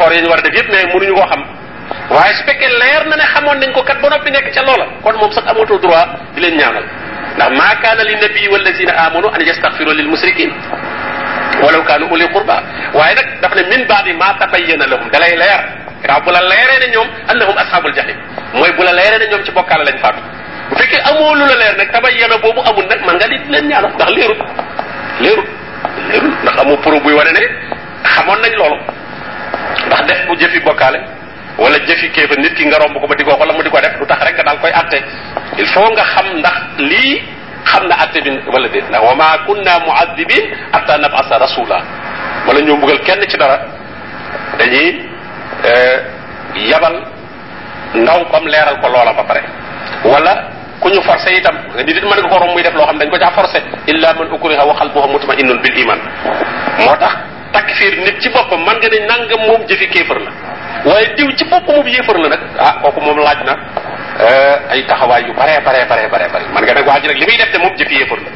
effort yi war a def yëpp mais mënuñu koo xam waaye su fekkee leer na ne xamoon nañ ko kat ba noppi nekk ca loola kon moom sax amatoo droit di leen ñaanal ndax maa kaana li nabii wallazina amanu an yastaghfiru lil musrikin walaw kaanu uli qurba waaye nag dafa ne min baadi ma tabayyana lahum dalay leer waaw bu la leeree ne ñoom annahum ashabul jahim mooy bu la leeree ne ñoom ci bokkaale lañ faatu bu fekkee amoo lu la leer nag tabayyana boobu amul nag man nga di leen ñaanal ndax leerut leerut leerut ndax amoo pro buy wane ne xamoon nañ loolu ndax def bu jëfi bokkaale wala jëfi kéefa nit ki nga romb ko ba di ko wala mu di ko def du tax rek nga daal koy atte. Il faut nga xam ndax lii xam na atte bi wala déet. Ndax wa ma kunna muadibin hatta nabasa rasula. Wala ñoo mbugal kenn ci dara. Dañuy yabal ndaw comme leeral ko loola ba pare. Wala ku ñu forcé itam nit it mën nga ko rom muy def loo xam dañ ko caa forcé illa man ukriha wa qalbuhu mutma'innun bil iman. Moo tax takfir nit ci boppam man nga ne nangam moom jëfi kéefër la. Waaye diw ci boppam moom yéefar la nag. Ah kooku moom laaj na ay taxawaay yu bare bare bare bare bare. Man nga nag waa ji nag li muy def te moom jëfi yéefar la.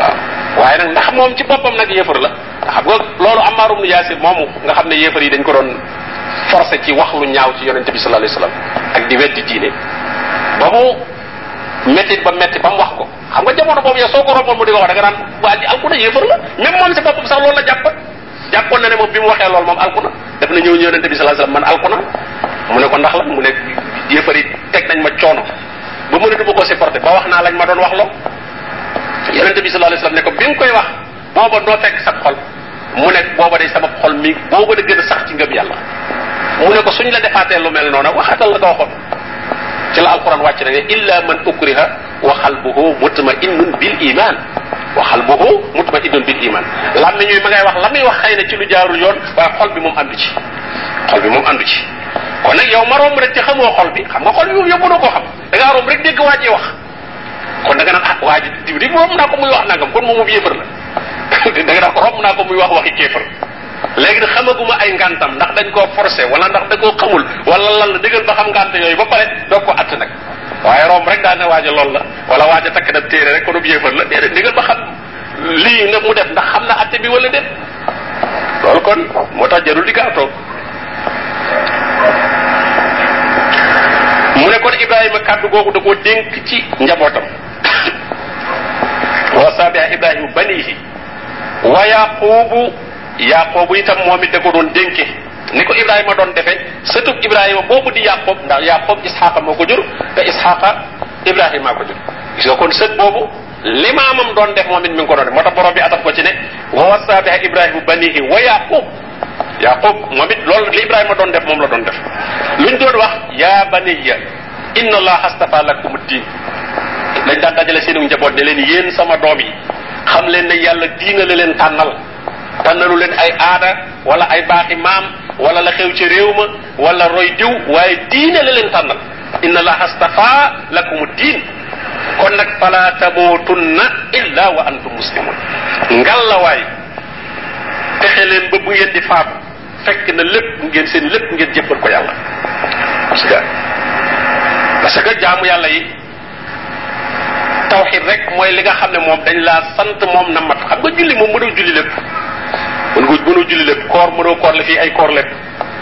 Waaw. Waaye nag ndax moom ci boppam nag yéefar la. Xam nga loolu Ammar ibn Yasir moomu nga xam ne yéefar yi dañ ko doon forcé ci wax lu ñaaw ci yonente bi sallallahu alayhi wasallam ak di weddi diine. Ba mu métti ba métti ba mu wax ko. Xam nga jamono boobu yow soo ko romboon mu di ko wax da nga naan waa ji alku na yéefar la. Même moom ci boppam sax loolu la jàpp jàppoon na ne moom bi mu waxee loolu moom alku na def na ñëw yonente bi sallallahu alayhi wasallam man alku na mu ne ko ndax la? Mu ne yéefar yi teg nañ ma coono. Ba mënatu ma ko supporté ba wax naa lañ ma doon wax loo yonente bi sallallahu alayhi wasallam ne ko bi nga koy wax booba doo fekk sa xol. Mu ne booba day sama xol mi booba da gën a sax ci ngëm yàlla. Mu ne ko suñ la defaatee lu mel noonu waxatal la nga waxoon. Ci la alquran wàcc na ne illa man ukriha wa qalbuhu mutma'innun bil iman wa qalbuhu mutma'innun bil iman. Lam mi ñuy ma ngay wax la muy wax xëy na ci lu jaarul yoon waaye xol bi moom andu ci xol bi moom andu ci kon nag yow ma romb rek ci xamoo xol bi xam nga xol yóbbu na koo xam da ngaa romb rek dégg waa ji wax kon da nga naan ah waa ji diw di romb naa ko muy wax nangam kon moom yéefar la da nga naan ko romb naa ko muy wax waxi kéefar léegi nag xamaguma ay ngantam ndax dañ koo forcé wala ndax da koo xamul wala lan la dëggal ba xam ngant yooyu ba pare doog ko att nag waaye romb rek daa ne waaja loolu la wala waaja takk na téere rek konub yéefar la déedéet dëggal ba xam lii nag mu def ndax xam na atte bi wala déet loolu kon moo tax jarul di gaatoo mu ne kon ibrahima kàddu googu da koo dénk ci njabootam wa saabia ibrahima banihi. Wa yaqubu yaqoobu itam moom it da ko doon dénke ni ko ibrahima doon defe. Sëtub ibrahima boobu di yaqoob ndax yaqoob isxaqa moo ko jur te isxaqa ibrahima ko jur. Gis nga kon sët boobu limaamam doon def moom it mi ngi ko doon def. Moo tax borom bi ataf ko ci ne wa wasa biha ibrahima banihi wa yaqub yaqub moom it loolu li ibrahima doon def moom la doon def. Luñ doon wax ya baniya inna allaha astafa lakum diin dañ daan dajale seenu njaboot ne leen yéen sama doom yi xam leen ne yàlla diina la leen tànnal. Tànnalu leen ay aada wala ay baaxi maam wala la xew ci réew ma wala roy diw waaye diine la leen tànnal inna allaha astafa lakum diin kon nag fala tamutunna illa wa antum muslimun ngallawaay texe leen ba bu ngeen di faatu fekk na lépp ngeen seen lépp ngeen jébbal ko yàlla parce que parce que jaamu yàlla yi tawxid rek mooy li nga xam ne moom dañ laa sant moom na mat xam nga julli moom mënoo julli lépp mën nga mënoo julli lépp koor mënoo koor la fii ay koor lépp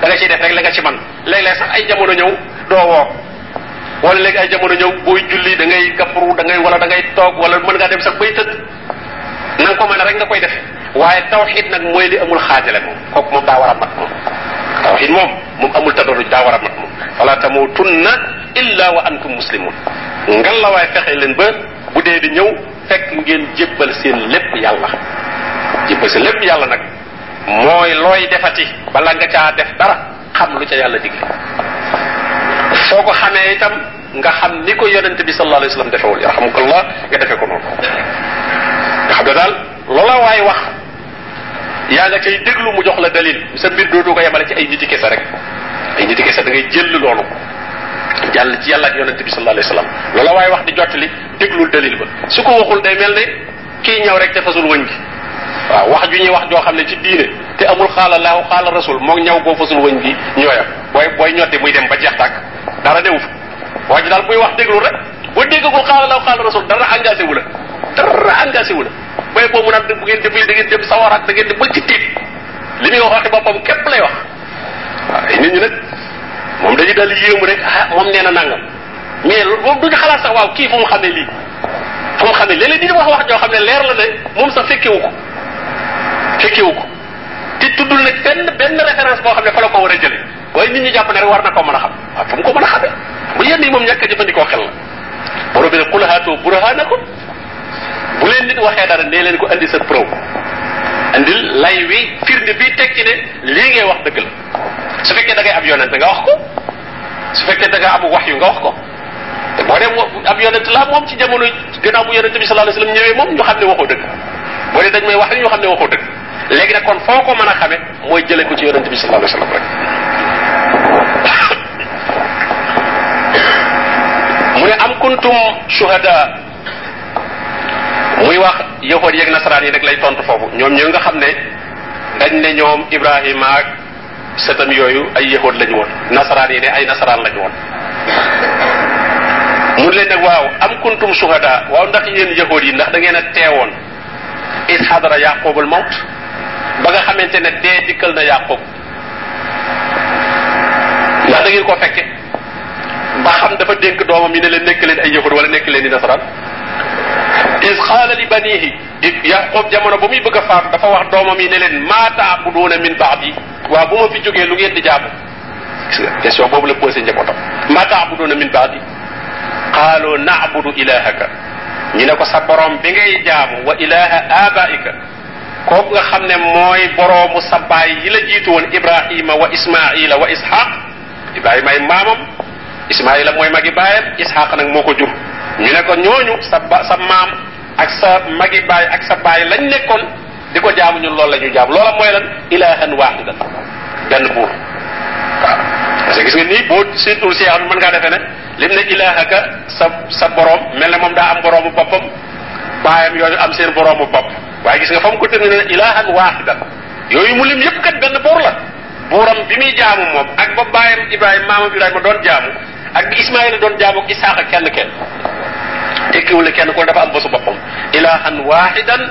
da nga ciy def rek la nga ci man. Léeg-léeg sax ay jamono ñëw doo woor wala léegi ay jamono ñëw booy julli da ngay gàppru da ngay wala da ngay toog wala mën ngaa dem sax bay tëdd. Na nga ko mën rek nga koy def. Waaye tawxid nag mooy li amul xaajale moom. Kooku moom daa war a mat moom. Tawxid moom moom amul tadarruj daa war a mat moom. Fala tamutunna illa wa antum muslimun. Ngal la waay fexe leen ba bu dee di ñëw fekk ngeen jébbal seen lépp yàlla. Jébbal seen lépp yàlla nag mooy looy defati bala nga caa def dara xam lu ca yàlla digle soo ko xamee itam nga xam ni ko yonente bi sallallahu alayhi wasallam defewul yarhamukallah nga defe ko noonu nga xam ne daal loola waay wax yaa nga cay déglu mu jox la dalil sa mbir dootu ko yemale ci ay niti kese rek ay niti kese da ngay jël loolu jàll ci yàlla ak yonente bi sallallahu alayhi wasallam loola waay wax di jottali déglul dalil ba su ko waxul day mel ne kii ñëw rek te fasul wëñ gi waaw wax ju ñuy wax joo xam ne ci diine te amul xaala laahu xaala rasul moog ñaw boo fasul wëñ gi ñooyam. Booy booy ñoddi muy dem ba jeex tàkk dara newu fa. Waa ji daal buy wax déglu rek boo déggagul xaala laahu xaala rasul dara engagé wu la. Dara engagé wu la. Booy boobu naan bu ngeen defee da ngeen dem sawaraat da ngeen dem ba li muy wax waxi boppam képp lay wax. Dal yéemu rek ah moom nee na nangam. Mais boobu duñu xalaat sax waaw kii fu mu xamee lii fu mu xamee léeg-léeg di wax wax joo xam ne leer la ne moom sax fekkewu ko. Fekkewu ko te tuddul nag benn benn référence boo xam ne fa la ko war a jële. Waaye nit ñi jàpp ne rek war na koo mën a xam. Waaw fu mu ko mën a xamee. Bu yenn yi moom ñàkk a jëfandikoo xel la. Borom bi ne qul haatu burhanakum. Bu leen nit waxee dara nee leen ko andi sa preuve. Andil lay wi firnde bi tekki ne lii ngay wax dëgg la. Su fekkee da ngay ab yonent nga wax ko. Su fekkee da nga am wax yu nga wax ko. Te boo dem ab yonent la moom ci jamono gannaaw bu yonent bi sallallahu alayhi wasallam ñëwee moom ñu xam ne waxoo dëgg. Boo dee dañ may wax ñu xam ne waxoo dëgg léegi nag kon foo ko mën a xame mooy jële ko ci yonent bi sallallahu alayhi wasallam rek. Mu ne am kuntum shuhada. Muy wax yahud yeeg nasaraan yi rek lay tontu foofu. Ñoom ñoo nga xam ne dañ ne ñoom ibrahima ak sëtam yooyu ay yahud lañu woon. Nasaraan yi ne ay nasaraan lañu woon. Mun leen nag waaw am kuntum shuhada. Waaw ndax yéen yahud yi ndax da ngeen a teewoon. Is xadara yaqubul mawt. Ba nga xamante ne dee dikkal na yaqub ndax da ngeen ko fekke ba xam dafa dénk doomam yi ne leen nekk leen ay yahud wala nekk leen di nasaraan is xaala li banihi yaqub jamono ba muy bëgg a faatu dafa wax doomam yi ne leen maa taabuduuna min baadi waaw bu ma fi jógee lu ngeen di jaamu gis nga question boobu la posé njabootam maa taabuduuna min baadi qaalu naabudu ilahaka ñu ne ko sa borom bi ngay jaamu wa ilaha abaika kooku nga xam ne mooy boroomu sa baay yi la jiitu woon ibrahima wa ismaila wa ishaq. Ibrahima ay maamam ismaila mooy magi baayam ishaq nag moo ko jur. Ñu ne ko ñooñu sa sa maam ak sa magi baay ak sa baay lañ nekkoon di ko jaamu ñun loolu la ñuy jaamu loola mooy lan? Ilahan wahidan benn buur. Waaw. Parce que gis nga nii boo seetul si xam mën ngaa defee ne lim ne ilahaka sa sa borom mel ne moom daa am boroomu boppam baayam yooyu am seen boroomu bopp waaye gis nga fa mu ko tënk ne ilahan wahidan yooyu mu lim yëpp kat benn buur la buuram bi muy jaamu moom ak ba baayam ibrahima maamam ibrahima doon jaamu ak bi ismaila doon jaamu ak isaaqa kenn kenn tekkiwul kenn ko dafa am bosu boppam ilahan wahidan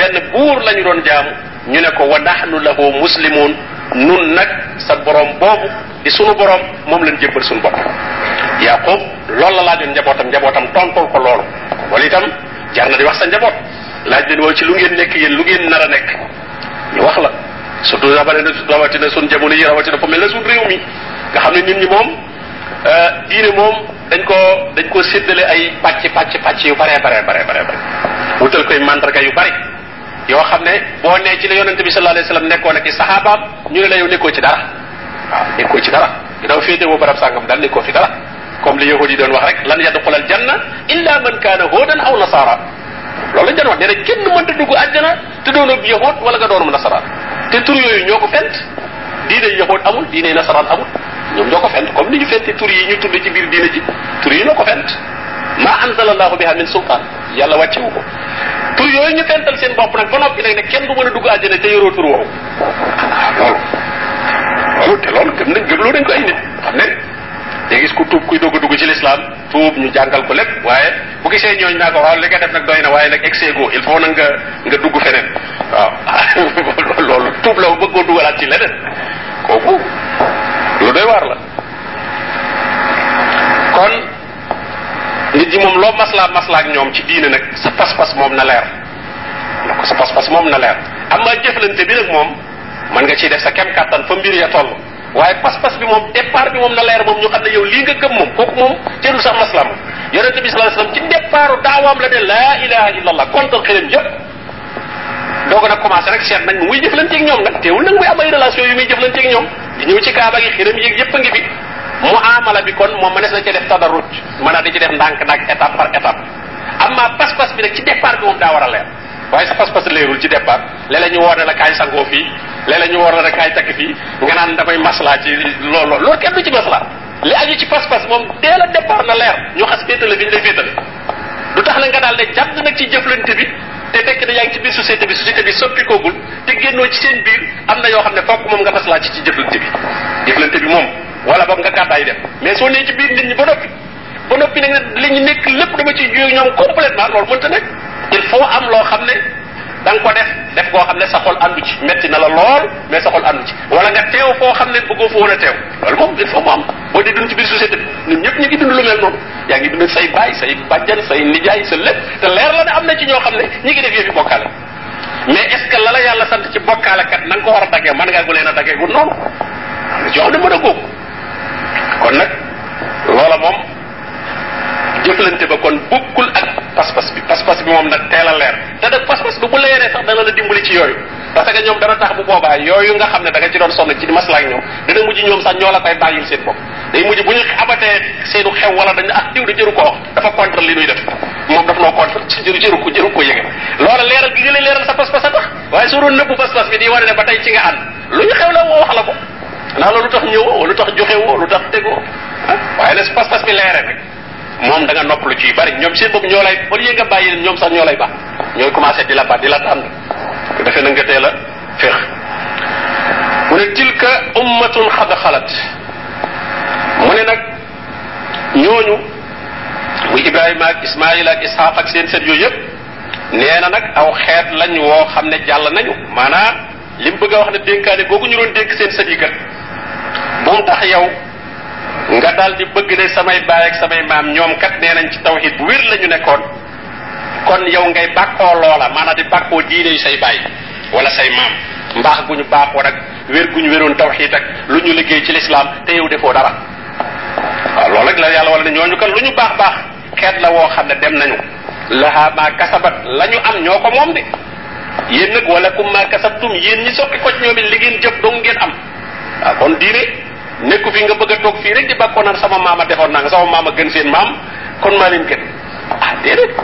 benn buur lañu doon jaamu ñu ne ko wa nahnu lahu muslimun. Nun nag sa borom boobu di sunu borom moom lañ jébbal sunu bopp yaqub loolu la laajoon njabootam njabootam tontul ko loolu wala itam jar na di wax sa njaboot laaj leen woo ci lu ngeen nekk yéen lu ngeen nar a nekk ñu wax la surtout rawatina rawatina sun jamono yi rawatina fu mel ne sun réew mi nga xam ne nit ñi moom diine moom dañ ko dañ ko séddale ay pàcc pàcc pàcc yu bare bare bare bare bare wutal koy mandarga yu bari yoo xam ne boo nee ci la yonente bi sallallahu alayhi wasallam nekkoon ak i saxaabaam ñu ne la yow nekkoo ci dara waaw nekkoo ci dara ginnaaw féete woo barab sàngam daal nekkoo fi dara comme li yahudi doon wax rek lan yadxul al janna illa man kaana hudan aw nasara loolu lañ doon wax nee na kenn mënta dugg àjjana te doonoo yahud wala nga doonum nasaraan te tur yooyu ñoo ko fent diine yahud amul diine nasaraan amul ñoom ñoo ko fent comme ni ñu fente tur yi ñu tudd ci biir diine ji tur yi ñoo ko fent ma anzalallahu biha min sultaan yàlla wàccewu ko tur yooyu ñu fental seen bopp nag ba noppi nag ne kenn du mën a dugg àjjana te yoroo tur woowu loolu loolu te loolu gëm nañ gëmloo nañ ko ay nit xam day gis ku tuub kuy dugg dugg ci l'islam tuub ñu jàngal ko lépp waaye bu gisee ñooñ naa ko waaw li nga def nag doy na waaye nag exego il faut nag nga nga dugg feneen waaw loolu tuub la bëggoo dugalaat ci leneen kooku lu doy waar la kon nit ñi moom loo maslaa maslaa ak ñoom ci diine nag sa pas-pas moom na leer na ko sa pas-pas moom na leer am jëflante bi nag moom mën nga ciy def sa kem kàttan fa mbir ya toll waaye pas-pas bi moom départ bi moom na leer moom ñu xam ne yow lii nga gëm moom kooku moom teelul sax maslaa moom yonente bi alayhi wasallam ci départu daawaam la ne laa ilaha illallah contre xërëm yëpp dooga nag commencé rek seet nag muy jëflanteeg ñoom nag teewul nag muy am ay relation yu muy jëflanteeg ñoom. Di ñëw ci kaaba gi xërëm yéeg yëpp ngi fi. Mu amala bi kon moom mënees na ci def tadarruj mën di ci def ndànk ndànk étape par étape. Amma pas-pas bi nag ci départ bi moom daa war a leer. Waaye sa pas-pas leerul ci départ. Léeg-léeg ñu woor ne la kaay sangoo fii léeg-léeg ñu ne la kaay takk fii nga naan damay maslaa ci loolu loolu kenn ci maslaa li aju ci pas-pas moom dès le départ na leer ñu xas féetale bi ñu lay féetale du tax na nga daal de jàdd nag ci jëflante bi te fekk ne yaa ngi ci biir société bi société bi soppi koogul te génnoo ci seen biir am na yoo xam ne fokk moom nga maslaa ci ci jëflante bi jëflante bi moom wala boog nga gàddaay dem mais soo nee ci biir nit ñi ba noppi ba noppi nag li ñu nekk lépp dama ci jóg ñoom complètement loolu mënta nekk il faut am loo xam ne da nga ko def def koo xam ne sa xol àndu ci. Metti na la lool mais sa xol àndu ci. Wala nga teew foo xam ne bëggoo fa woon a teew. Loolu moom il faut am. Boo di dund ci biir société ñun ñëpp ñu ngi dund lu mel noonu. Yaa ngi dund say baay say bàjjan say nijaay sa lépp. Te leer la ne am na ci ñoo xam ne ñi ngi def yëfi bokkaale. Mais est ce que la la yàlla sant ci bokkaale kat na nga ko war a daggee mën ngaa gu leen a daggee gu noonu. Am na ci yoo xam ne mën a góob. Kon nag loola moom jëflante ba kon bokkul ak pas-pas bi pas-pas bi moom nag teel a leer te nag pas-pas bi bu leeree sax dana la dimbali ci yooyu parce que ñoom dana tax bu boobaa yooyu nga xam ne da nga ci doon sonn ci di masla ak ñoom dana mujj ñoom sax ñoo la koy bàyyil seen bopp day mujj bu ñu abatee seenu xew wala dañ ah diw de jëru ko dafa contre li nuy def moom daf noo contre ci jëru jëru ko jëru ko yëge loola leeral gi nga lay leeral sa pas-pas a tax waaye su doon nëbbu pas-pas bi di wane ne ba tey ci nga ànd lu ñu xew la wax la ko ndax loolu tax ñëwoo lu tax joxewoo lu tax tegoo ah waaye nag pas-pas bi leere nag moom da nga noppalu ci bari ñoom seen bopp ñoo lay lieu nga bàyyi ñoom sax ñoo lay baax ñooy commencé di la baax di la tànn ko defee na nga teel a féex mu ne tilka ummatun xad xalat mu ne nag ñooñu muy ibrahima ak ismaïl ak ishaq ak seen sët yooyu yëpp nee na nag aw xeet lañ woo xam ne jàll nañu maanaam li mu bëgg wax ne dénkaane googu ñu doon dénk seen sët yi kat bu tax yow nga daal di bëgg ne samay baay ak samay maam ñoom kat nee nañ ci tawhid bu wér la ñu nekkoon kon yow ngay bàkkoo loola maanaam di bàkkoo diine yu say baay wala say maam mbaax gu ñu baaxoon ak wér gu ñu wéroon tawhid ak. Lu ñu liggéey ci lislaam te yow defoo dara waaw loolu rek la yàlla wala ne ñooñu kan lu ñu baax baax xeet la woo xam ne dem nañu laha ma kasabat la ñu am ñoo ko moom de. Yéen nag wala kum ma kasabtum yéen ñi sokki ko ci ñoom it li ngeen jëf dong ngeen am. Waaw kon diine nekku fi nga bëgg a toog fii rek di bàkkoo naan sama maama defoon naa nga sama maama gën seen maam kon maa leen gën ah déedéet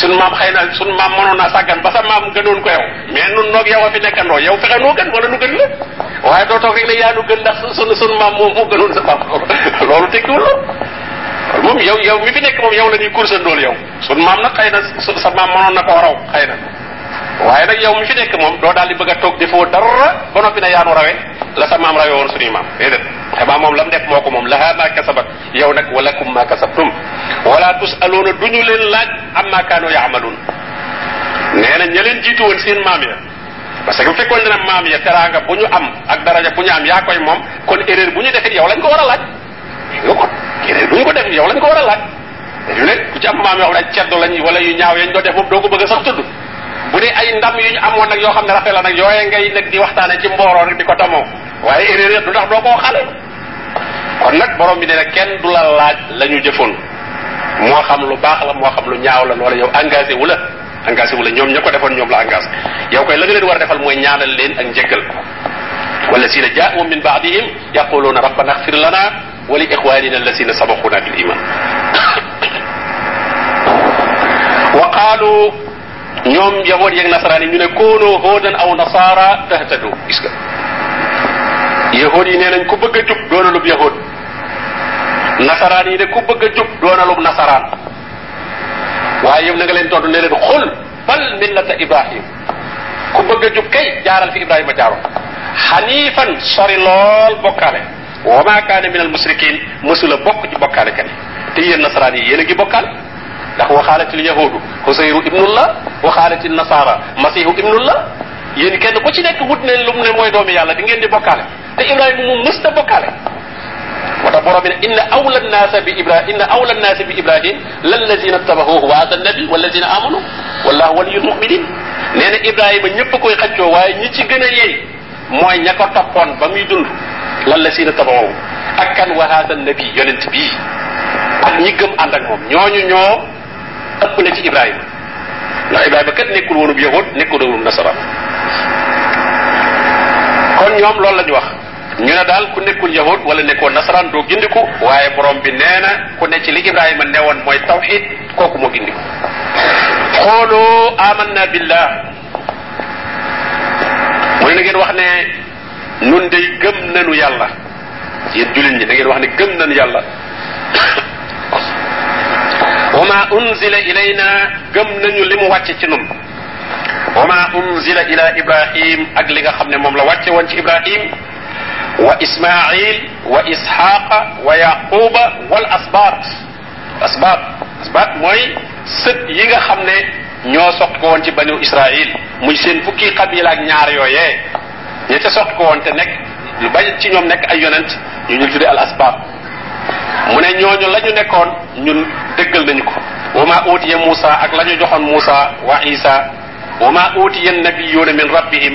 sun maam xëy na sun maam mënoon naa sàggan ba sa maam gënoon ko yow mais nun noog yow a fi nekkandoo yow fexe noo gën wala nu gën la waaye doo toog rek ne yaa nu gën ndax sun sun maam moom moo gënoon sa maam loolu tekkiwul loolu moom yow yow mi fi nekk moom yow la ñuy kursandool yow sun maam nag xëy na sa maam mënoon na koo raw xëy na waaye nag yow mi fi nekk moom doo daal di bëgg a toog defoo dara ba noppi ne yaa nu rawe la sa maam rawe woon suñuy maam déedéet xamaa moom lam def moo ko moom laha ma kasabat. Yow nag walakum ma kasabtum. Wala tusaluuna duñu leen laaj amma kaanu yaamaluun nee na ña leen jiitu woon seen maam ya. Parce que bu fekkoon ne maam ya teraanga bu ñu am ak daraja bu ñu am yaa koy moom kon erreur bu ñu defit yow lañ ko war a laaj. Nga ko erreur bu ñu ko defit yow lañ ko war a laaj. Dañu ne ku ci am xam ne ay ceddo lañ wala yu ñaaw yañ doo def doo ko bëgg sax tudd. Bu dee ay ndam yu ñu amoon nag yoo xam ne rafet la nag yooye ngay nag di waxtaane ci mbooroo rek di ko tamoo waaye erreur du tax doo koo xale kon nag borom bi nee na kenn du la laaj la ñu jëfoon moo xam lu baax la moo xam lu ñaaw la loola yow engagé wu la engagé wu la ñoom ña ko defoon ñoom la engagé yow koy la nga leen war a defal mooy ñaanal leen ak njëggal والذين جاءوا من بعدهم يقولون ربنا اغفر لنا ولإخواننا الذين سبقونا بالإيمان وقالوا ñoom yahood yeeg nasaraan yi ñu ne koonoo hóodan aw nasaara tahtadu gis nga yahood yi nee nañ ku bëgg a jub doonalub yahood nasaraan yi ne ku bëgg a jub doonalub nasaraan waaye yow na nga leen tontu ne leen xul bal millata ibrahim. Ku bëgg a jub kay jaaral fi ibrahima jaaro xanifan sori lool bokkaale wa ma kaane min al musrikin mësula bokk ci bokkaale yi te yéen nasaraan yi yéen a ngi bokkaale ndax waxaalatil yahudu xusayru ibnullah waxaalatil nasara masihu ibnullah. Yéen kenn ku ci nekk wut ne lu mu ne mooy doomi yàlla di ngeen di bokkaale te ibrahima moom mësta bokkaale moo tax borom bi ne inna awla nnaasa bi ibrahim inna awla nnaasi bi ibrahim lallazina tabahuhu wa hada nabi wallazina amanu wallahu waliyul muminin nee na ibrahima ñëpp koy xaccoo waaye ñi ci gën a yey mooy ña ko toppoon ba muy dund lallazina tabahuhu ak kan wa hada nabi yonent bii ak ñi gëm ànd ak moom ñooñu ñoo ëpp na ci ibrahima ndax ibrahima kat nekkul woonub yahud nekkul woonub nasaraan kon ñoom loolu la ñu wax ñu ne daal ku nekkul yahud wala nekkoo nasaraan doo gindiku. Waaye borom bi nee na ku ne ci li ibrahima newoon mooy tawxid kooku moo gindiku. Xooloo amanna billah. Mu ne ngeen wax ne nun day gëm nanu yàlla. Yéen jullit ñi da ngeen wax ne gëm nanu yàlla. Wa ma unzila ilayna gëm nañu li mu wàcce ci nun. Wa ma unzila ila ibrahim ak li nga xam ne moom la wàcce woon ci ibrahim wa yaquba wal asbat asbat asbat mooy sët yi nga xam ne ñoo soq ko woon ci banu israil muy seen fukki xabila ak ñaar yooyee ña ca soq ko woon te nekk lu bañ ci ñoom nekk ay yonent ñu ñu tudde al asbat mu ne ñooñu la ñu nekkoon ñun dëggal nañu ko wa ma utiya Musa ak la ñu joxoon Musa wa Isa وما أوتي النبيون من ربهم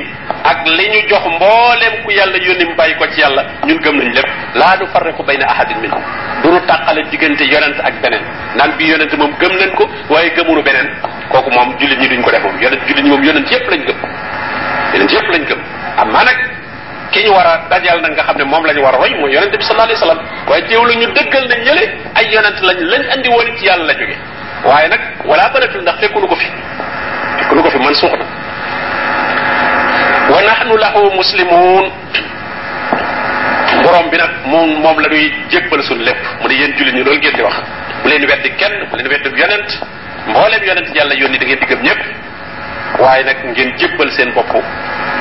أك لينو جوخ مبولم كو يالا يوني باي كو تي يالا نيون گم نان ليب لا نفرق بين أحد منهم. دونو تاقال ديغنت يونت أك بنن نان بي يونت موم گم نان كو واي گمونو بنن كوكو موم جولي ني دون كو ديفوم يونت جولي ني موم يونت ييب لاني گم. يونت ييب لاني گم. أما نك كيني وارا داجال نان گا خامني موم لاني وارا واي مو يونت بي صلى الله عليه وسلم. واي تيولو ني دگال نان نيلي أي يونت لاني لاني أندي وون تي يالا جوغي. واي نك ولا تنفل ندخ فيكو نكو في fekkunu ko fi man suux na wa nahnu lahu muslimun borom bi nag moom moom la ñuy jébbal suñ lépp mu ne yéen jullit ñi loolu ngeen di wax bu leen weddi kenn bu leen weddi yonent mbooleem yonent yàlla yónni da ngeen di gëm ñëpp waaye nag ngeen jébbal seen bopp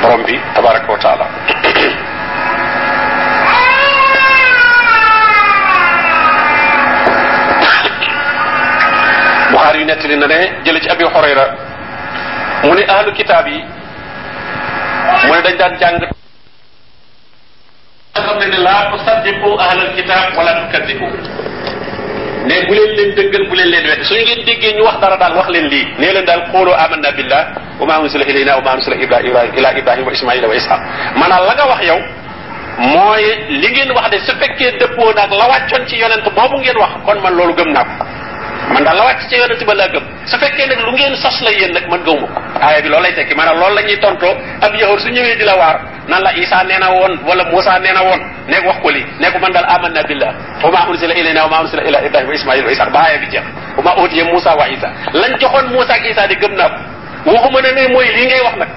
borom bi tabaraka wa taala Buxaari yu nettali na ne jële ci abi Xurayra mu ne ahlu kitaab yi mu ne dañ daan jàng nga xam ne laa tusaddiqu ahlal kitaab wala tukadibu ne bu leen leen dëggal bu leen leen wedd suñu ngeen déggee ñu wax dara daal wax leen lii nee leen daal xooloo amanna billah. Wa ma unsila ilayna wa ma unsila ila ibrahima wa ismaila wa ishaq. Maanaam la nga wax yow mooy li ngeen wax de su fekkee dëppoo naag la wàccoon ci yonent boobu ngeen wax kon man loolu gëm naa ko man daal la wàcc ci yonent ba laa gëm su fekkee nag lu ngeen sos la yéen nag man gëwuma ko aaya bi loolu lay tekki maanaam loolu la ñuy tontoo ab yahud su ñëwee di la waar nan la isa nee na woon wala Musa nee na woon ne wax ko lii ne ko man daal amanna billah. Wa ma unsila ilayna wa ma unsila ila ibrahima wa ismail wa ishaq. Ba aaya bi jeex wa ma utiya Musa wa isa. Lañ joxoon Musa ak isa di gëm naa ko waxuma ne mooy lii ngay wax nag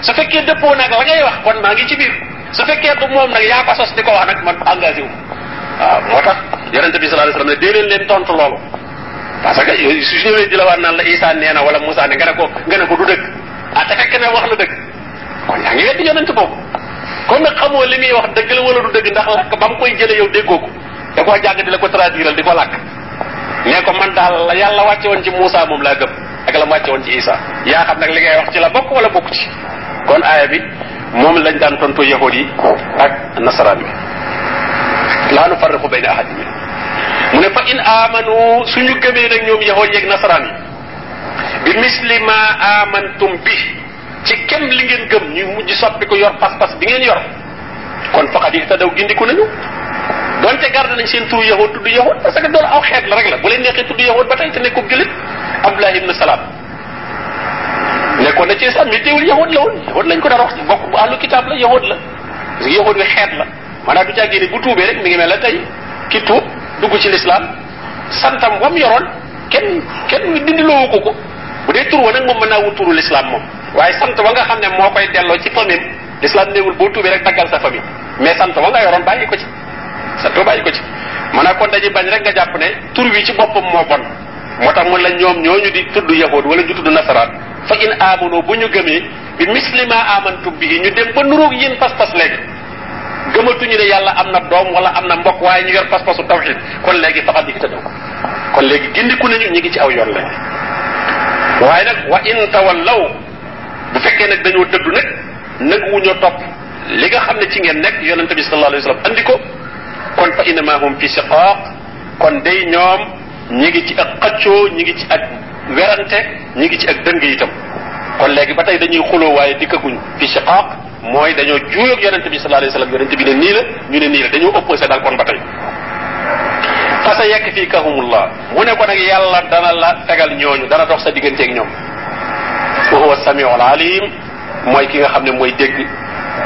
su fekkee dëppoo nag la ngay wax kon maa ngi ci biir su fekkee du moom nag yaa ko sos di ko wax nag man engagé wu waaw moo tax yonente bi sallallahu alayhi wasallam ne dee leen leen tontu loolu parce que su ñëwee di la war naan la Isa nee na wala Moussa ne nga ne ko nga ne ko du dëgg ah te fekk ne wax na dëgg kon yaa ngi weddi yonent boobu kon nag xamoo li muy wax dëgg la wala du dëgg ndax làkk ba mu koy jële yow déggoo ko da koo jàng di la ko traduiral di ko làkk ne ko man daal la yàlla wàcce woon ci Moussa moom laa gëm ak la wàcce woon ci Isa. Yaa xam nag li ngay wax ci la bokk wala bokk ci kon aaya bi moom lañ daan tontu yahud yi ak nasaraan bi laa nu farriqu bayna ahadin mu ne fa in amanu suñu gëmee nag ñoom yahood yeeg nasaraan yi bi misli ma amantum bi ci kem li ngeen gëm ñu mujj soppi ko yor. Pas-pas bi ngeen yor kon faqad ihtadaw gindiku nañu donte garde nañ seen turu yahood tudd yahood parce que doolu aw xeet la rek la bu leen neexee tudd yahood ba tey te nekkub julit abdullah ibn salaam nekkoon na ci islam mais teewul yahood la woon yahood lañ ko daan wax bokk bu àllu kitaab la yahood la parce que yahood wi xeet la maanaam du caa génne bu tuubee rek mi ngi mel la tey ki tuub dugg ci lislaam santam wam yoroon kenn kenn dindiloowu ko ko bu dee tur wa nag moom mën naa wut turu lislaam moom waaye sant wa nga xam ne moo koy delloo ci famille lislaam néewul boo tuubee rek daggal sa famille mais sant wa nga yoroon bàyyi ko ci sant wa bàyyi ko ci maanaam kon dañuy bañ rek nga jàpp ne tur wi ci boppam moo bon moo tax mun la ñoom ñooñu di tudd yahud wala ñu tudd nasaraan fa in amano bu ñu gëmee bi mislima amantum bihi ñu dem ba nuróog yéen pas-pas léegi gëmatuñu ne yàlla am na doom wala am na mbokk waaye ñu yor pas-pasu tawxid kon léegi faxal di tëddaw kon léegi gindiku nañu ñu ngi ci aw yoon léegi waaye nag wa in tawallaw bu fekkee nag dañoo dëddu nag nag wu ñoo topp li nga xam ne ci ngeen nekk yonente bi sallallahu alayhi wasallam andi ko kon fa innama hum fi shiqaq kon day ñoom ñi ngi ci ak xëccoo ñi ngi ci ak werante ñi ngi ci ak dëng itam kon léegi ba tey dañuy xuloo waaye dikkaguñ fi shiqaq mooy dañoo juuyoog yonente bi sallallahu alayhi wasallam. Yonente bi ne nii la ñu ne nii la dañoo opposé daal kon ba tey fa sa yekk fii kahumullah mu ne ko nag yàlla dana la fegal ñooñu dana dox sa digganteeg ñoom wa huwa samiu alim. Mooy ki nga xam ne mooy dégg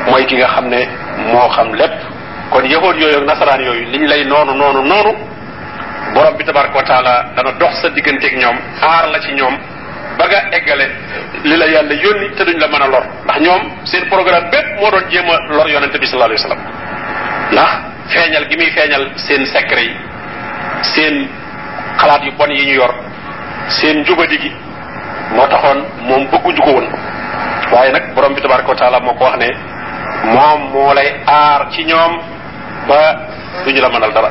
mooy ki nga xam ne moo xam lépp kon yahood yooyu ak nasaraan yooyu liñ lay noonu noonu noonu borom bi tabaraka wa taala dana dox sa digganteeg ñoom aar la ci ñoom ba nga eggale. Li la yàlla yónni te duñ la mën a lor. Ndax ñoom seen programme bépp moo doon jéem a lor yonente bi sallallahu alayhi wasallam ndax feeñal gi muy feeñal seen secret seen xalaat yu bon yi ñu yor seen njubadi gi moo taxoon moom bëgguñu ko woon. Waaye nag borom bi tabaraka wa taala moo ko wax ne moom moo lay aar ci ñoom ba duñu la mënal dara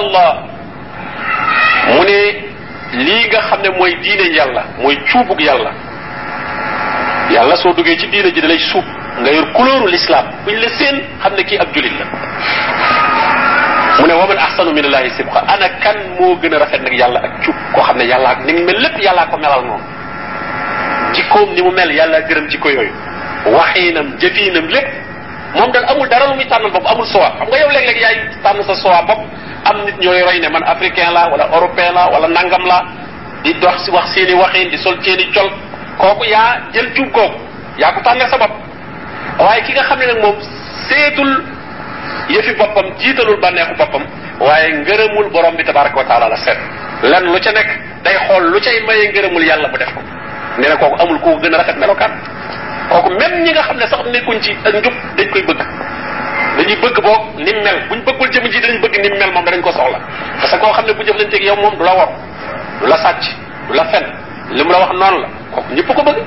الله مني ليغا خامن موي دين يالا موي تشوبو يالا يالا سو دوغي سي دين جي دالاي سوب غير كولور الاسلام بن لا سين خامن كي اب جوليت لا مني ومن احسن من الله سبحانه أنا كان مو غنا رافيت نك يالا اك تشوب كو خامن يالا نين مل لب يالا كو ملال نون جي كوم ني مو مل يالا غيرم جي كو يوي وحينم جفينم لك موم دال امول دارا مي تان بوب امول سوا خم غا يوم ليك ليك يا تان سا سوا بوب am nit ñooy roy ne man africain la wala européen la wala nangam la di dox si wax seeni waxiin di sol seeni col kooku yaa jël cuub kooku yaa ko tànnal sa bopp waaye ki nga xam ne nag moom seetul yëfi boppam jiitalul bànneexu boppam waaye ngërëmul borom bi tabaraka wa taala la seet lan lu ca nekk day xool lu cay maye ngërëmul yàlla mu def ko nee na kooku amul koo gën a rafet melokaan kooku même ñi nga xam ne sax nekkuñ ci ak njub dañ koy bëgg dañuy bëgg boog ni mel buñ bëggul jëm ji dañ bëgg ni mel moom danañ ko soxla parce que koo xam ne bu jëflanteeg yow moom du la wor du la sàcc du la fen li mu la wax noonu la kooku ñëpp ko bëgg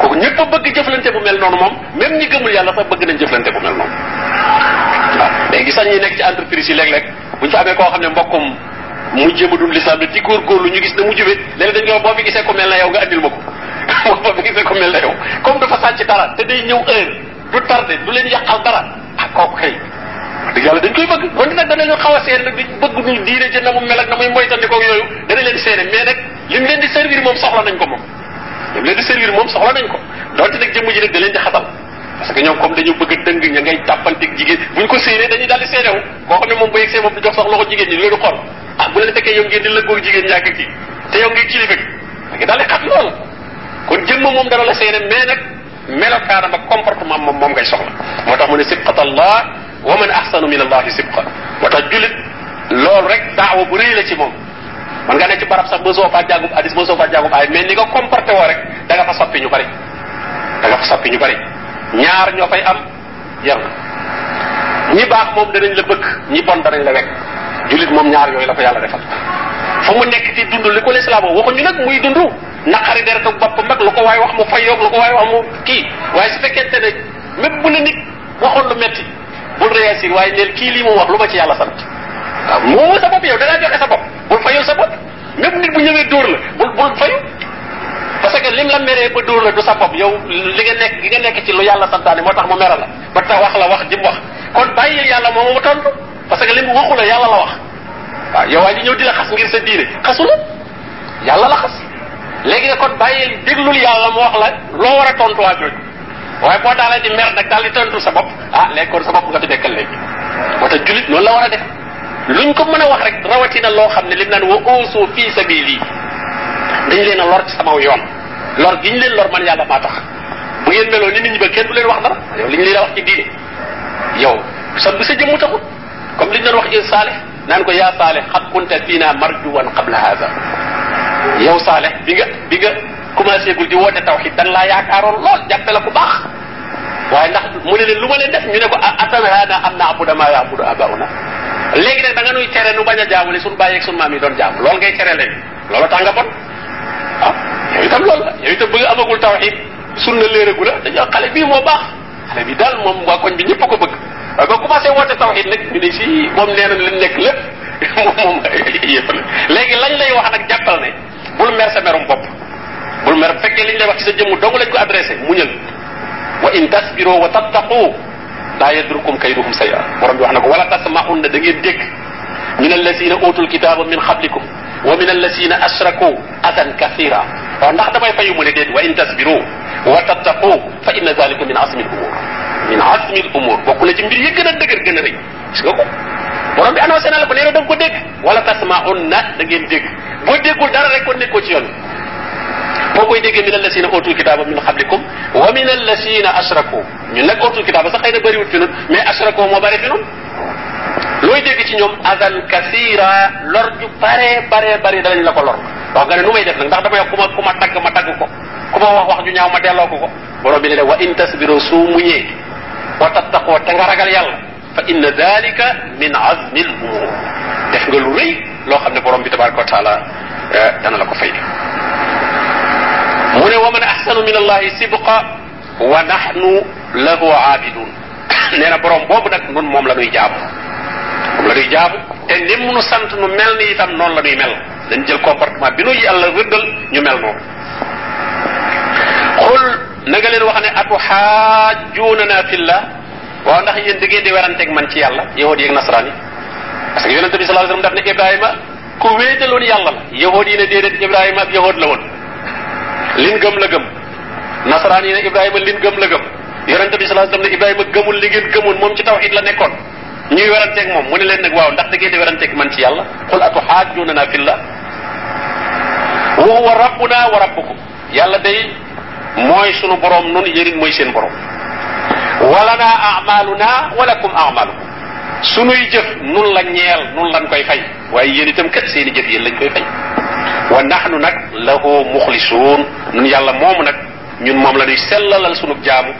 kooku ñëpp a bëgg jëflante bu mel noonu moom même ñi gëmul yàlla sax bëgg nañ jëflante bu mel waaw léegi sax ñi nekk ci entreprise yi léeg-léeg buñ fa amee koo xam ne mbokkum mu jéem a dund lislaam ne di góorgóorlu ñu gis ne mu jube léegi dañ koy boo fi gisee ko mel na yow nga andil ma ko boo fi gisee ko mel na yow comme dafa sàcc dara te day ñëw heure du tardé du leen yàqal dara kooku kay dëgg yàlla dañ koy bëgg donte nag danañu xaw a seen nag di bëgg ñu diine jë na mu mel ak na muy moytandikoo yooyu dana leen seene mais nag lim leen di servir moom soxla nañ ko moom lim leen di servir moom soxla nañ ko donte nag jëmm ji nag da leen di xatal parce que ñoom comme dañu bëgg dëng ña ngay tàppanteeg jigéen buñ ko séenee dañuy daal di seenewu koo xam ne moom bu yegsee moom du jox sax loxo jigéen ñi loolu xool ah bu leen fekkee yow ngeen di lëggoog jigéen ñàkk kii te yow ngi kilifa gi da nga daal di xat lool kon jëmm moom dara la seene mais nag melokaanam ak comportement moom moom ngay soxla. Moo tax mu ne sibqat allah wa man ahsanu min allahi sibqa. Moo tax julit loolu rek daawa bu rëy la ci moom. Man nga ne ci barab sax ba soo faa jàngub hadis ba soo faa jàngub ay mais ni nga comporté woo rek da nga fa soppi ñu bari. Da nga fa soppi ñu bari. Ñaar ñoo fay am yar. Ñi baax moom danañ la bëgg ñi bon danañ la wekk. Julit moom ñaar yooyu la ko yàlla defal. Fa mu nekk ci dund li ko lislaam waxuñu nag muy dund naqari deret ak bopp mag lu ko waay wax mu fayoog lu ko waay wax mu kii waaye su fekkente ne même bu la nit waxoon lu metti bul réagir waaye neel kii lii mu wax lu ma ci yàlla sant moo sa bopp yow da ngaa joxe sa bopp bul fayul sa bopp même nit bu ñëwee dóor la bul bul fayu. Parce que lim la meree ba dóor la du sa bopp yow li nga nekk li nga nekk ci lu yàlla santaane moo tax mu mere la. Ba tax wax la wax ji mu wax. Kon bàyyil yàlla moom mu tontu. Parce que lim waxu la yàlla la wax. Waaw yow waa ji ñëw di la xas ngir sa diine. Xasu la. Yàlla la xas léegi nga kon bàyyil déglul yàlla mu wax la loo war a tontu waa jooju waaye boo daalee di mer nag daal di tontu sa bopp ah léegi kon sa bopp nga fi nekkal léegi moo tax julit noonu la war a def luñ ko mën a wax rek rawatina loo xam ne lim naan wa oosu fii sabili dañ leen a lor ci sama yoon lor gi ñu leen lor man yàlla maa tax bu ngeen meloo ni nit ñi ba kenn du leen wax dara yow li ñu leen wax ci diine yow sa bu sa jëmmu taxut comme liñ doon wax in saalih naan ko yaa saalih xat kunta fiina marjuwan qabla hada yow saalih bi nga bi nga commencé gul di woote tawxid dan laa yaakaaroon lool jàppe la ku baax waaye ndax mu ne leen lu ma leen def ñu ne ko atanhaana am na abuda ma yaabudu abauna léegi nag da nga nuy tere nu bañ a jaamu li suñu bàyyeeg suñu maam yi doon jaamu loolu ngay tere léegi loolu tax nga bon yow itam la yow itam bëgg amagul tawxid sunna léeragu la dañoo xale bii moo baax xale bi daal moom waa koñ bi ñëpp ko bëgg waaye ba commencé woote tawxid nag ñu ne si moom nee na li nekk lépp moom moom yëpp la léegi lañ lay wax nag jàppal ne bul mer sa merum bopp bul mer bu fekkee liñ lay wax ci sa jëmm dong lañ ko adressé muñal wa in tasbiro wa tattaqu laa yadrukum kayduhum saya borom bi wax na ko wala tasmaun da ngeen dégg min allasina utul kitaba min qablikum wa min allasina ashraku adan kathira waaw ndax damay fayu mu ne déet wa in tasbiru wa tattaqu fa inna zalika min asmi al umur min asmi al umur bokk na ci mbir yi gën a dëgër gën a rëy gis nga ko borom bi annoncé na la ko nee na da nga ko dégg wala tasmaun na da ngeen dégg boo déggul dara rek kon nekkoo ci yoon boo koy déggee min allasina utul kitaba min qablikum wa min allasina ashraku ñun nag utul kitaba sax xëy na bëriwut fi nun mais ashraku moo bëri fi nun looy dégg ci ñoom adan kasira lor ju bare bare bare danañ la ko lor. Wax nga nu may def nag ndax damay ku ma ku ma tagg ko ku ma wax wax ju ñaaw ma delloo ko ko borom bi ne wa in tasbiru su muñee wa tattaqoo te nga ragal yàlla فإن ذلك من عزم الأمور. دف نغا لو ري لو خامني بروم بي تبارك وتعالى آه، دا نلا كو فاي مو ومن أحسن من الله سبقا ونحن له عابدون. نينا بروم بوب نك نون موم لا نوي جاب موم لا نوي جاب تي نيم نو سانت نو ملني يتام نون لا نوي مل. دنج جيل كومبورتمان بي نو يالا ردل ني مل نو قل نغا لين واخني أتحاجوننا في الله؟ Waaw ndax yéen da ngeen di weranteeg man ci yàlla yahudi yeeg nasaraan yi parce que yonente bi sallallahu alayhi wasallam daf ne ibrahima ku wéetaloon yàlla la. Yahud yi ne déedéet ibrahima ab yahud la woon. Lin gëm la gëm. Nasaraan yi ne ibrahima lin gëm la gëm. Yonente bi sallallahu alayhi wasallam ibrahima gëmul li ngeen gëmoon moom ci tawhid la nekkoon. Ñuy weranteeg moom mu ne leen nag waaw ndax da ngeen di weranteeg man ci yàlla? Qul atu xaajunana fillah. Wa huwa rabbuna wa rabbukum. Yàlla day mooy sunu borom nun yérin mooy seen borom walana amaluna walakum amalukum sunuy jëf nun la ñeel nun lañ koy fay waaye yéen itam kat seeni jëf yéen lañ koy fay wa nahnu nag lahu muxlisuun nun yàlla moomu nag ñun moom la ñuy sellalal sunu jaamu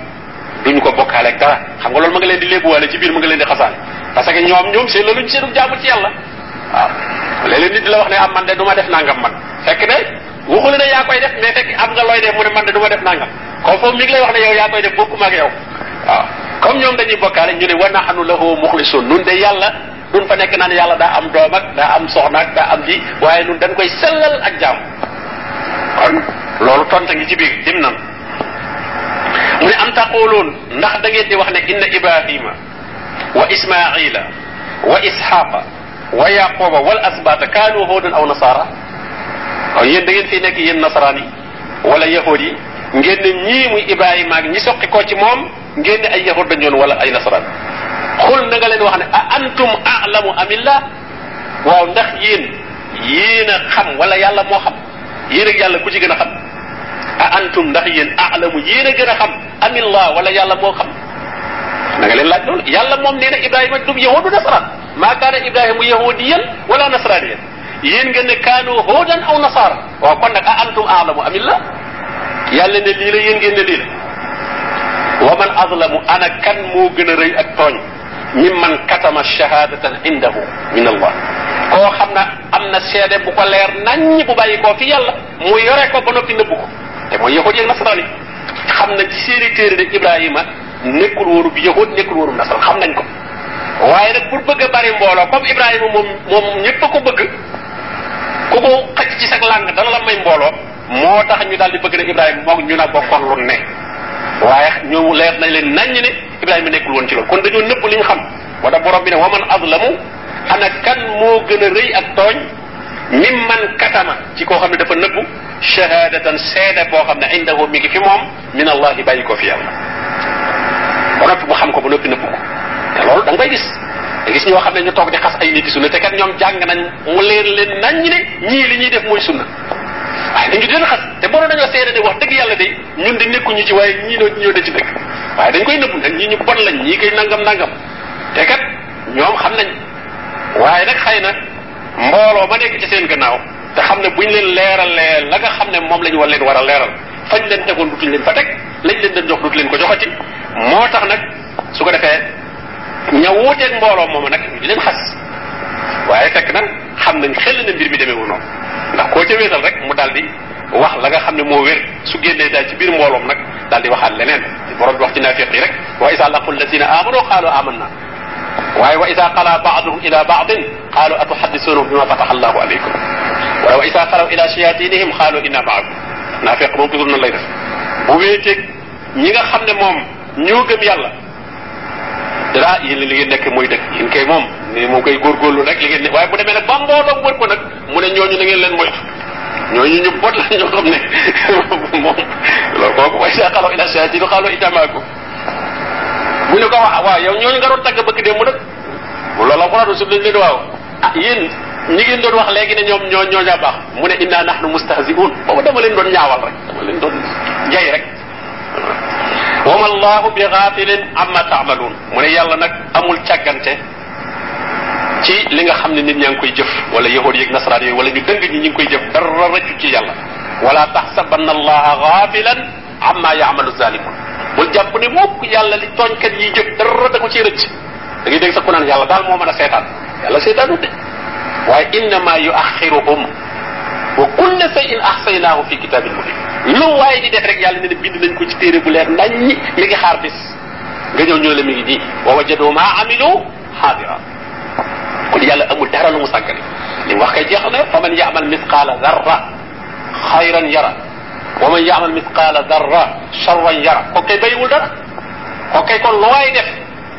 duñu ko bokkaaleeg dara xam nga loolu ma nga leen di léebuwaale ci biir ma nga leen di xasaale parce que ñoom ñoom sellaluñ seenu jaamu ci yàlla waaw léeg-léeg nit di la wax ne am man de du ma def nangam man. Fekk de waxul ne yaa koy def mais fekk am nga looy def mu ne man de du ma def nangam. Comme foofu mi ngi lay wax ne yow yaa koy def bokkuma ak yow waaw comme ñoom dañuy bokkaale ñu ne wa nahnu lahu muxlisun nun de yàlla duñ fa nekk naan yàlla daa am doom ak daa am soxna ak daa am ji waaye nun dañ koy sellal ak jaam kon loolu tonta ngi ci biir dim nan mu ne am taquluun ndax da ngeen di wax ne inna ibrahima wa ismaila wa ishaqa wa yaquba wal asbata kaanu hudan aw nasara yéen da ngeen fi nekk yéen nasaraan yi wala yahud yi ngeen ñii muy ibrahima ak ñi soqi ko ci moom ngeen ay yahud dañ yoon wala ay nasaraan. Xul na nga leen wax ne a antum a'lamu amillah waaw ndax yéen yéen a xam wala yàlla moo xam? Yéen ak yàlla ku ci gën a xam? A antum ndax yéen a'lamu yéen a gën a xam amillah wala yàlla moo xam? Na nga leen laaj loolu. Yàlla moom nee na ibrahima du yahud du nasaraan. Maa kaana ibrahimu yahudiyan wala nasraniyan yéen ngeen ne kaanu hudan aw nasara waaw kon nag a antum a'lamu amillah yàlla ne lii la yéen ngeen ne lii wa man azlamu ana kan moo gën a ak tooñ mimman katama shahadatan indahu min allah koo xam na am na seede bu ko leer naññ bu bàyyi koo fi yàlla mu yore ko ba noppi nëbbu ko te mooy yahud yeeg nasaraan yi xam nañ ci seeni téere de ibrahima nekkul wóorub yahud nekkul wóorub nasaraan xam nañ ko waaye nag pour bëgg bari mbooloo comme ibrahima moom moom ñëpp ko bëgg ku ko xëcc ci sag làng dana la may mbooloo moo tax ñu daal di bëgg ne ibrahima moom ñu na bokkoon lu ne. waaye ñu leer nañ leen naññ ne ibrahima nekkul woon ci loolu. kon dañoo nëbb li ñu xam. moo tax borom bi ne waman azlamu? Ana kan moo gën a rëy ak tooñ? Mimman katama. Ci koo xam ne dafa nëbbu shahadatan seede boo xam ne indahu mi fi moom. Min allahi bàyyi ko fi ba noppi mu xam ko ba noppi nëbbu ko. Te loolu da nga koy gis. Da gis ñoo xam ne ñu toog di xas ay niti sunna. Te kat ñoom jàng nañ mu leer leen naññ ne ñii li ñuy def mooy sunna waaye dañu di leen xas te boo dañoo seede ne wax dëgg yàlla de ñun de nekkuñu ci waaye ñii noo ñoo de ci dëgg waaye dañ koy nëbbu nag ñii ñu bon lañ ñii koy nangam nangam. Te kat ñoom xam nañ. Waaye nag xëy na mbooloo ma nekk ci seen gannaaw te xam ne buñ leen leeralee la nga xam ne moom lañ war leen war a leeral fañ leen tegoon dutuñ leen fa teg lañ leen doon jox dutu leen ko joxati. Moo tax nag su ko defee ña wuuteeg mbooloo moom nag ñu di leen xas. Waaye fekk na xam nañ xel na mbir mi demeewu noonu ndax koo ca wéetal rek mu daal di wax la nga xam ne moo wér su génnee daal ci biir mbooloom nag daal di waxaat leneen borom wax ci naafiq yi rek wa isa laqu alladina amanu qaalu amanna waaye wa isa qala baaduhum ila baadin qaalu atuhaddisuunahum bima fataha allahu alaykum waaye wa isa xalaw ila shayatinihim qaalu inna maakum naafiq moom toujours noonu lay def bu wéeteeg ñi nga xam ne moom ñoo gëm yàlla dara yéen li ngeen nekk mooy dëgg yéen kay moom ni moom koy góorgóorlu rek li ngeen ne waaye bu demee nag ba mbooloo wër ko nag mu ne ñooñu na ngeen leen moytu ñooñu ñu bot la ñoo xam ne moom loolu kooku way sa xalaw ila shayatin xaalu inna maakum mu ne ko waa waaw yow ñooñu nga doon tagg bëgg dem mu nag loolu alquran rasul dañ leen waaw yéen ñi ngeen doon wax léegi ne ñoom ñoo ñoo ñaa baax mu ne inna nahnu mustahzi'un. Boobu dama leen doon ñaawal rek. Dama leen doon jay rek. Wama allahu bi ghafilin amma ta'malun. Mu ne yàlla nag amul càggante ci li nga xam ne nit ñaa ngi koy jëf wala yahud yeeg nasaraan yooyu wala ñu dëng ñi ñu koy jëf dara rëccu ci yàlla wala taxsabanna allaha ghafilan amma ya'malu zalimun bul jàpp ne mukk yàlla li tooñkat yi jëf dara da ko ci rëcc da ngay dégg sa ku naan yàlla daal moo mën a seetaan yàlla seetaanu de waaye innama yuaxiruhum wa kulla shay'in ahsaynaahu fi kitabin mubin lu waaye di def rek yàlla ne ne bind nañ ko ci téere bu leer nañ mi ngi xaar bis nga ñëw ñëw la mi ngi nii wa wajadu ma amilu xaadira kon yàlla amul dara lu mu sàggane li wax kay jeexal na fa man yaamal misqaala darra xayran yara wa man yaamal misqaala darra charran yara ko kay bayiwul dara ko kay kon lu waay def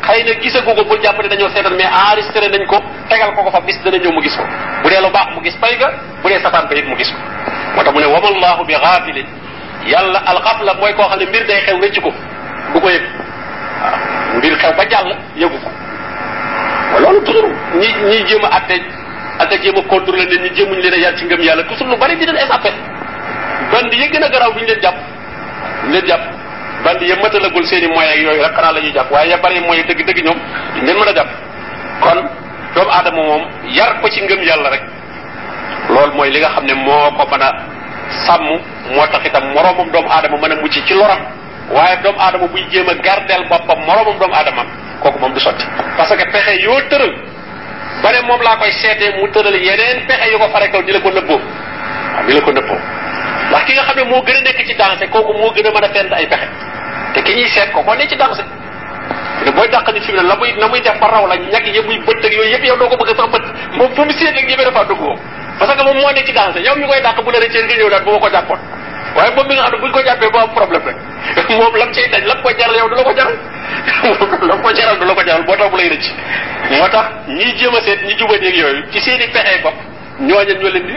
xëy na gisagu ko bul jàpp ne dañoo seetal mais enregistré nañ ko tegal ko ko fa bis dana ñëw mu gis ko bu dee lu baax mu gis pay ga bu dee safaan ba it mu gis ko moo tax mu ne wamallahu bi xaafilin yàlla alxafla mooy koo xam ne mbir day xew rëcc ko du ko yëg waaw mbir xew ba jàll yëgu ko loolu toujours ñi ñi jéem a atte ak a jéem a contrôler nit ñi jéemuñ leen a yar ci ngëm yàlla toujours lu bari di leen échappé bandi yi gën a garaaw duñ leen duñ leen jàpp bandi ya matalagul seen i moyens ak yooyu rek xanaa la ñuy jàpp waaye ya bari dëgg dëgg ñoom duñ leen mën a jàpp kon doomu aadama moom yar ko ci ngëm yàlla rek. Loolu mooy li nga xam ne moo ko mën a sàmm moo tax itam moroomam doomu aadama mën a mucc ci loram. Waaye doomu aadama buy jéem a gardeel boppam moroomam doomu aadamam kooku moom du sotti parce que pexe yoo tëral ba ne moom laa koy seetee mu tëral yeneen pexe yu ko fare kaw di la ko nëbboo waaw di la ko nëbboo ndax ki nga xam ne moo gën a nekk ci dansé kooku moo gën a mën a fent ay pexe te ki ñuy seet ko ko ne ci dansé ne booy dàq ni fi mu ne la muy na muy def ba raw la ñag yi muy bëtt ak yooyu yëpp yow doo ko bëgg sax bëtt moom fu mu seet rek ñëmee dafa dugg moom parce que moom moo ne ci dansé yow mi koy dàq bu la rëccee nga ñëw daal bu ma ko jàppoon waaye moom mi nga xam ne buñ ko boo am problème rek moom lam cay daj lam ko jaral yow du la ko jaral lam ko jaral la ko jaral tax bu lay rëcc moo tax ñiy jéem a seet ñi jubaneeg yooyu ci seen i pexe bopp ñooñu ñoo leen di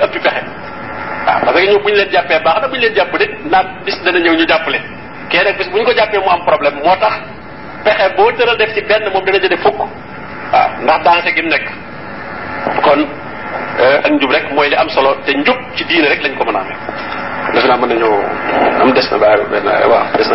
parce que ñoom bu ñu leen jàppee baax na bu ñu leen jàpp de naat bis dana ñëw ñu jàpp leen nag bis bu ñu ko jàppee mu am problème moo tax pexe boo tëral def ci benn moom dana fukk ndax gi kon ak njub rek mooy li am solo te njub ci diine rek lañ ko defe naa mën nañoo am des na benn waaw des na